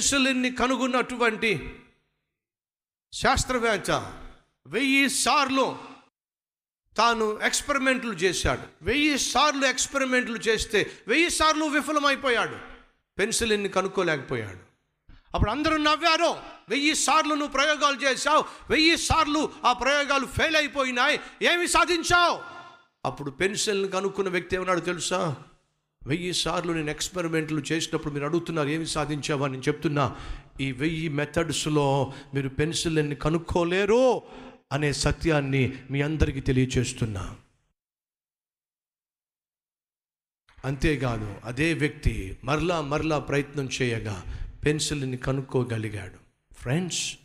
పెన్సిలిన్ని కనుగొన్నటువంటి శాస్త్రవేత్త వెయ్యి సార్లు తాను ఎక్స్పెరిమెంట్లు చేశాడు. వెయ్యి సార్లు ఎక్స్పెరిమెంట్లు చేస్తే వెయ్యి సార్లు విఫలమైపోయాడు. పెన్సిలిన్ని కనుక్కోలేకపోయాడు. అప్పుడు అందరూ నవ్వారు వెయ్యి సార్లు నువ్వు ప్రయోగాలు చేశావు వెయ్యి సార్లు ఆ ప్రయోగాలు ఫెయిల్ అయిపోయినాయి ఏమి సాధించావు? అప్పుడు పెన్సిల్ని కనుక్కున్న వ్యక్తి ఏమన్నాడు తెలుసా? వెయ్యి సార్లు నేను ఎక్స్పెరిమెంట్లు చేసినప్పుడు మీరు అడుగుతున్నారు ఏమి సాధించావా? నేను చెప్తున్నా ఈ వెయ్యి మెథడ్స్లో మీరు పెన్సిల్ని కనుక్కోలేరు అనే సత్యాన్ని మీ అందరికీ తెలియచేస్తున్నా. అంతేకాదు అదే వ్యక్తి మరలా మరలా ప్రయత్నం చేయగా పెన్సిల్ని కనుక్కోగలిగాడు. ఫ్రెండ్స్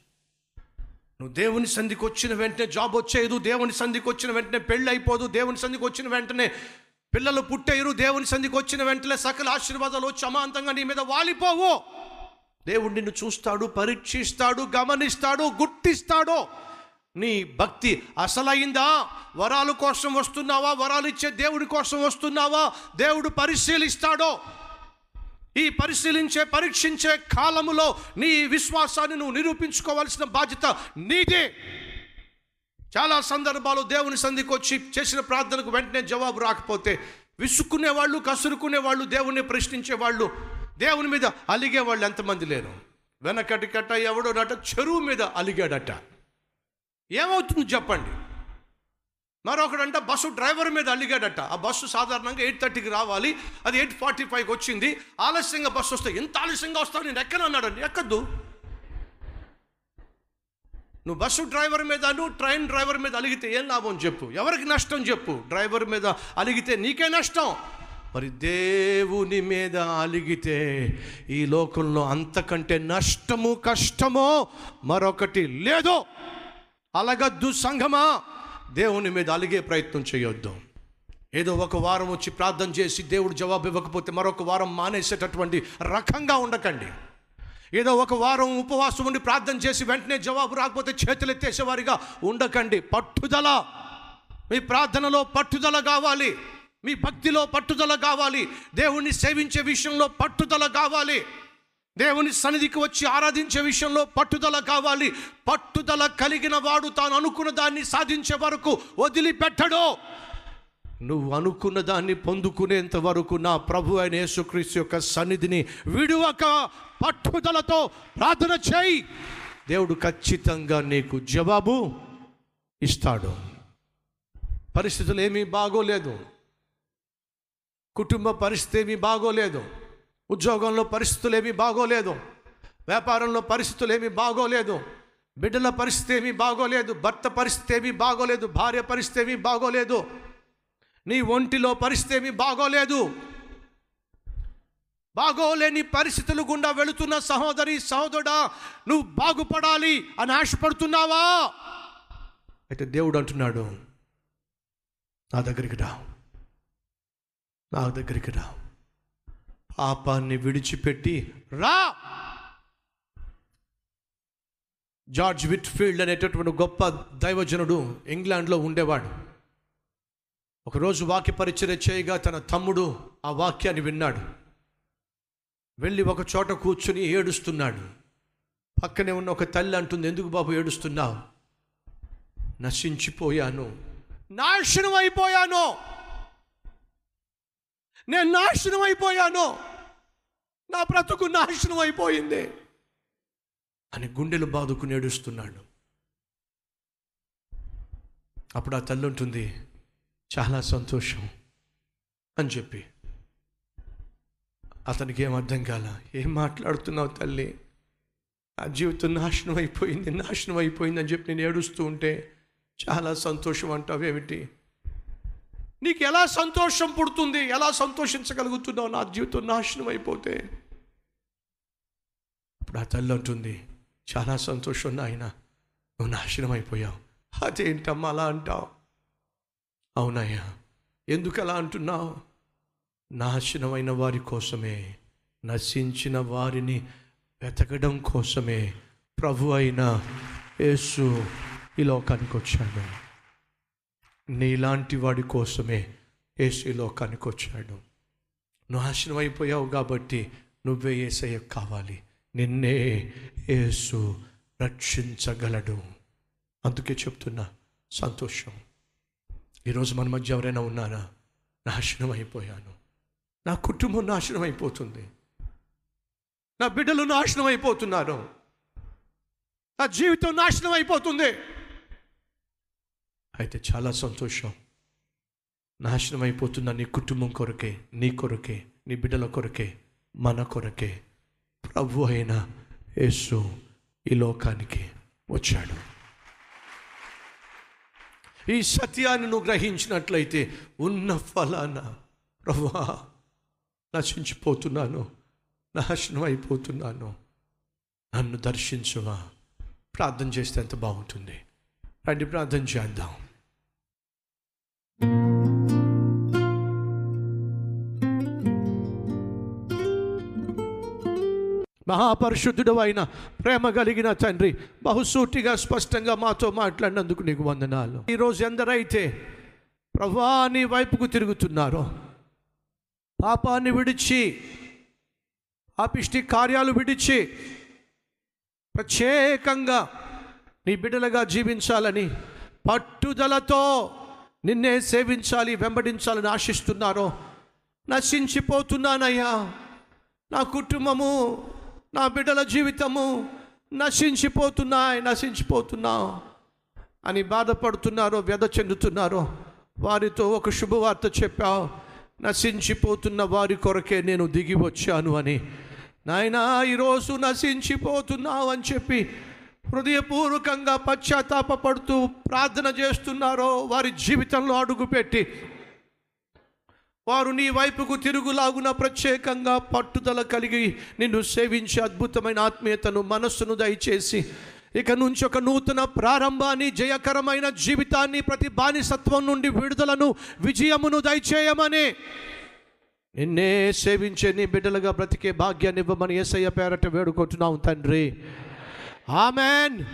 నువ్వు దేవుని సంధికి వచ్చిన వెంటనే జాబ్ వచ్చేయదు దేవుని సంధికి వచ్చిన వెంటనే పెళ్ళి అయిపోదు దేవుని సంధికి వచ్చిన వెంటనే పిల్లలు పుట్టేయరు దేవుని సంధికి వచ్చిన వెంటనే సకల ఆశీర్వాదాలు వచ్చి అమాంతంగా నీ మీద వాలిపోవు. దేవుడు నిన్ను చూస్తాడు పరీక్షిస్తాడు గమనిస్తాడు గుర్తిస్తాడు. నీ భక్తి అసలైందా? వరాల కోసం వస్తున్నావా? వరాలు ఇచ్చే దేవుడి కోసం వస్తున్నావా? దేవుడు పరిశీలిస్తాడో. ఈ పరిశీలించే పరీక్షించే కాలములో నీ విశ్వాసాన్ని నువ్వు నిరూపించుకోవాల్సిన బాధ్యత నీదే. చాలా సందర్భాలు దేవుని సంధికి వచ్చి చేసిన ప్రార్థనకు వెంటనే జవాబు రాకపోతే విసుక్కునే వాళ్ళు కసురుకునే వాళ్ళు దేవుణ్ణి ప్రశ్నించే వాళ్ళు దేవుని మీద అలిగే వాళ్ళు ఎంతమంది లేరు? వెనకటి కట్ట ఎవడోనట చెరువు మీద అలిగాడట. ఏమవుతుంది చెప్పండి? మరొకడంట బస్సు డ్రైవర్ మీద అలిగాడట. ఆ బస్సు సాధారణంగా ఎయిట్ థర్టీకి రావాలి అది ఎయిట్ ఫార్టీ ఫైవ్కి వచ్చింది. ఆలస్యంగా బస్సు వస్తే ఎంత ఆలస్యంగా వస్తావు? నేను ఎక్కనన్నాడు? ఎక్కద్దు. నువ్వు బస్సు డ్రైవర్ మీద నువ్వు ట్రైన్ డ్రైవర్ మీద అలిగితే ఏం లాభం చెప్పు. ఎవరికి నష్టం చెప్పు. డ్రైవర్ మీద అలిగితే నీకే నష్టం. మరి దేవుని మీద అలిగితే ఈ లోకంలో అంతకంటే నష్టము కష్టమో మరొకటి లేదో. అలగద్దు సంఘమా. దేవుని మీద అలిగే ప్రయత్నం చేయొద్దు. ఏదో ఒక వారం వచ్చి ప్రార్థన చేసి దేవుడు జవాబు ఇవ్వకపోతే మరొక వారం మానేసేటటువంటి రకంగా ఉండకండి. ఏదో ఒక వారం ఉపవాసం ఉండి ప్రార్థన చేసి వెంటనే జవాబు రాకపోతే చేతులు ఎత్తేసేవారిగా ఉండకండి. పట్టుదల. మీ ప్రార్థనలో పట్టుదల కావాలి. మీ భక్తిలో పట్టుదల కావాలి. దేవుణ్ణి సేవించే విషయంలో పట్టుదల కావాలి. దేవుని సన్నిధికి వచ్చి ఆరాధించే విషయంలో పట్టుదల కావాలి. పట్టుదల కలిగిన వాడు తాను అనుకున్న దాన్ని సాధించే వరకు వదిలిపెట్టడు. నువ్వు అనుకున్న దాన్ని పొందుకునేంత వరకు నా ప్రభు అయిన యేసుక్రీస్తు యొక్క సన్నిధిని విడువక పట్టుదలతో ప్రార్థన చేయి. దేవుడు ఖచ్చితంగా నీకు జవాబు ఇస్తాడు. పరిస్థితులు ఏమీ బాగోలేదు. కుటుంబ పరిస్థితి ఏమీ బాగోలేదు. ఉద్యోగంలో పరిస్థితులు ఏమీ బాగోలేదు. వ్యాపారంలో పరిస్థితులు ఏమీ బాగోలేదు. బిడ్డల పరిస్థితి ఏమీ బాగోలేదు. భర్త పరిస్థితి ఏమీ బాగోలేదు. భార్య పరిస్థితి ఏమీ బాగోలేదు. నీ ఒంటిలో పరిస్థితి ఏమీ బాగోలేదు. బాగోలేని పరిస్థితులు గుండా వెళుతున్న సహోదరి సహోదరుడా నువ్వు బాగుపడాలి అని ఆశపడుతున్నావా? అయితే దేవుడు అంటున్నాడు నా దగ్గరికి రా. నా దగ్గరికి రా. పాపాన్ని విడిచిపెట్టి రా. జార్జ్ విట్ఫీల్డ్ అనేటటువంటి గొప్ప దైవజనుడు ఇంగ్లాండ్లో ఉండేవాడు. ఒకరోజు వాక్య పరిచర్య చేయగా తన తమ్ముడు ఆ వాక్యాన్ని విన్నాడు. వెళ్ళి ఒక చోట కూర్చుని ఏడుస్తున్నాడు. పక్కనే ఉన్న ఒక తల్లి అంటుంది ఎందుకు బాబు ఏడుస్తున్నావు? నశించిపోయాను. నాశనం అయిపోయాను. నేను నాశనం అయిపోయాను. నా బ్రతుకు నాశనం అయిపోయింది. అని గుండెలు బాదుకుని ఏడుస్తున్నాడు. అప్పుడు ఆ తల్లి ఉంటుంది చాలా సంతోషం అని చెప్పి. అతనికి ఏం అర్థం కాల? ఏం మాట్లాడుతున్నావు తల్లి? నా జీవితం నాశనం అయిపోయింది నాశనం అయిపోయింది అని చెప్పి నేను ఏడుస్తూ ఉంటే చాలా సంతోషం అంటావేమిటి? నీకు ఎలా సంతోషం పుడుతుంది? ఎలా సంతోషించగలుగుతున్నావు? నా జీవితం నాశనం అయిపోతే. ఇప్పుడు ఆ తల్లి అంటుంది చాలా సంతోషం నాయన నువ్వు నాశనం అయిపోయావు. అదేంటమ్మా? అలా అంటావు. అవునయ్యా. ఎందుకు అలా అంటున్నావు? నాశనమైన వారి కోసమే నశించిన వారిని వెతకడం కోసమే ప్రభు అయిన యేసు ఈ లోకానికి వచ్చాడు నీలాంటి వాడి కోసమే యేసు ఈ లోకానికి వచ్చాడు నాశనం అయిపోయావు కాబట్టి నువ్వే ఏసయ్య కావాలి. నిన్నే యేసు రక్షించగలడు. అందుకే చెప్తున్నా సంతోషం. ఈరోజు మన మధ్య ఎవరైనా ఉన్నారా? నాశనం అయిపోయాను నా కుటుంబం నాశనం అయిపోతుంది నా బిడ్డలు నాశనం అయిపోతున్నారు నా జీవితం నాశనం అయిపోతుంది అయితే చాలా సంతోషం. నాశనం అయిపోతున్న నీ కుటుంబం కొరకే నీ కొరకే నీ బిడ్డల కొరకే మన కొరకే ప్రభు అయిన యేసు ఈ లోకానికి వచ్చాడు. ఈ సత్యాన్ని నువ్వు గ్రహించినట్లయితే ఉన్న ఫలాన ప్రభా నశించిపోతున్నాను నాశనం అయిపోతున్నాను నన్ను దర్శించువా ప్రార్థన చేస్తే ఎంత బాగుంటుంది. రండి ప్రార్థన చేద్దాం. మహాపరిశుద్ధుడు అయిన ప్రేమ కలిగిన తండ్రి బహుసూటిగా స్పష్టంగా మాతో మాట్లాడినందుకు నీకు వందనాలు. ఈరోజు ఎందరైతే ప్రభా నీ వైపుకు తిరుగుతున్నారో పాపాన్ని విడిచి పాపిష్టి కార్యాలు విడిచి ప్రత్యేకంగా నీ బిడ్డలుగా జీవించాలని పట్టుదలతో నిన్నే సేవించాలి వెంబడించాలని ఆశిస్తున్నారో నశించిపోతున్నానయ్యా. నా కుటుంబము నా బిడ్డల జీవితము నశించిపోతున్నాయి నశించిపోతున్నా అని బాధపడుతున్నారో వ్యధ చెందుతున్నారో వారితో ఒక శుభవార్త చెప్పావు. నశించిపోతున్న వారి కొరకే నేను దిగి వచ్చాను అని. నాయనా ఈరోజు నశించిపోతున్నావు అని చెప్పి హృదయపూర్వకంగా పశ్చాత్తాపడుతూ ప్రార్థన చేస్తున్నారో వారి జీవితంలో అడుగుపెట్టి వారు నీ వైపుకు తిరుగులాగున ప్రత్యేకంగా పట్టుదల కలిగి నిన్ను సేవించే అద్భుతమైన ఆత్మీయతను మనస్సును దయచేసి. ఇక నుంచి ఒక నూతన ప్రారంభాన్ని జయకరమైన జీవితాన్ని ప్రతి బానిసత్వం నుండి విడుదలను విజయమును దయచేయమని. నిన్నే సేవించే నీ బిడ్డలుగా బ్రతికే భాగ్యాన్ని ఇవ్వమని ఏసయ్య పేరట వేడుకుంటున్నాం తండ్రి. ఆమెన్.